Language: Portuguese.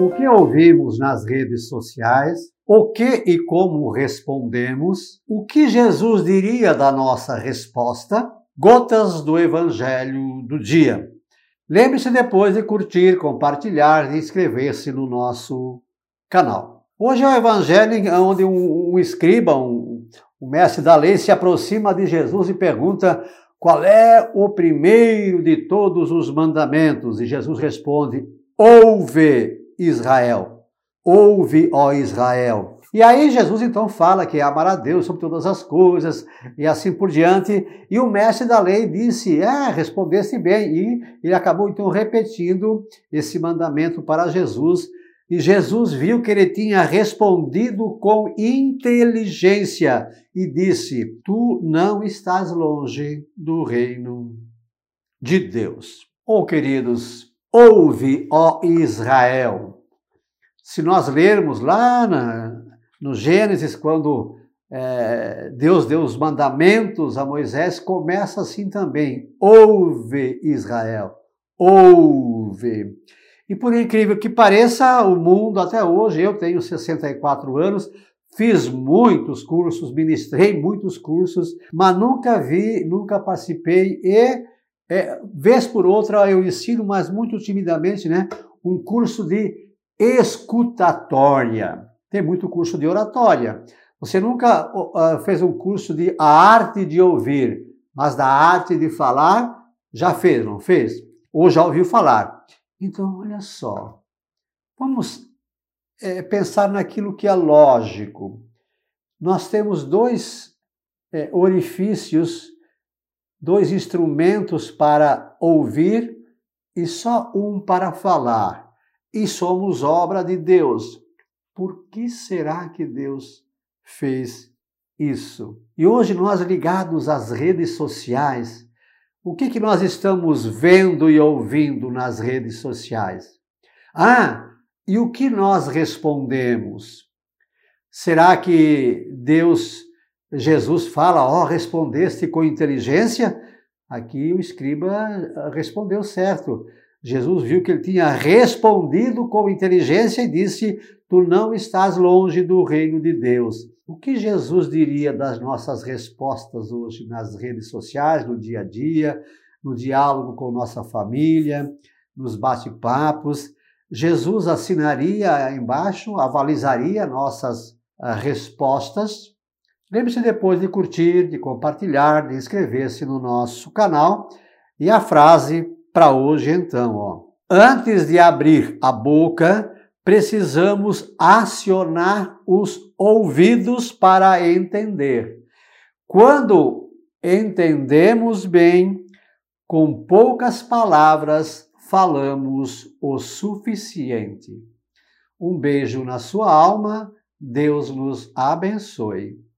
O que ouvimos nas redes sociais, o que e como respondemos, o que Jesus diria da nossa resposta, gotas do Evangelho do dia. Lembre-se depois de curtir, compartilhar e inscrever-se no nosso canal. Hoje é o Evangelho onde um, um escriba, um, um mestre da lei, se aproxima de Jesus e pergunta qual é o primeiro de todos os mandamentos? E Jesus responde: Ouve, Israel. Ouve, ó Israel. E aí Jesus então fala que é amar a Deus sobre todas as coisas e assim por diante. E o mestre da lei disse: É, respondesse bem. E ele acabou então repetindo esse mandamento para Jesus. E Jesus viu que ele tinha respondido com inteligência e disse: Tu não estás longe do reino de Deus. Oh, queridos, ouve, ó Israel. Se nós lermos lá na, no Gênesis, quando é, Deus deu os mandamentos a Moisés, começa assim também: ouve, Israel, ouve. E por incrível que pareça, o mundo até hoje, eu tenho 64 anos, fiz muitos cursos, ministrei muitos cursos, mas nunca vi, nunca participei e é, vez por outra eu ensino, mas muito timidamente, né, um curso de escutatória. Tem muito curso de oratória. Você nunca uh, fez um curso de a arte de ouvir, mas da arte de falar já fez, não fez? Ou já ouviu falar? Então, olha só, vamos é, pensar naquilo que é lógico. Nós temos dois é, orifícios, dois instrumentos para ouvir e só um para falar. E somos obra de Deus. Por que será que Deus fez isso? E hoje nós ligados às redes sociais, o que, que nós estamos vendo e ouvindo nas redes sociais? Ah, e o que nós respondemos? Será que Deus, Jesus fala, ó, oh, respondeste com inteligência? Aqui o escriba respondeu certo. Jesus viu que ele tinha respondido com inteligência e disse: Tu não estás longe do reino de Deus. O que Jesus diria das nossas respostas hoje nas redes sociais, no dia a dia, no diálogo com nossa família, nos bate-papos? Jesus assinaria embaixo, avalizaria nossas uh, respostas. Lembre-se depois de curtir, de compartilhar, de inscrever-se no nosso canal. E a frase para hoje, então, ó. Antes de abrir a boca, precisamos acionar os ouvidos para entender. Quando entendemos bem, com poucas palavras falamos o suficiente. Um beijo na sua alma, Deus nos abençoe.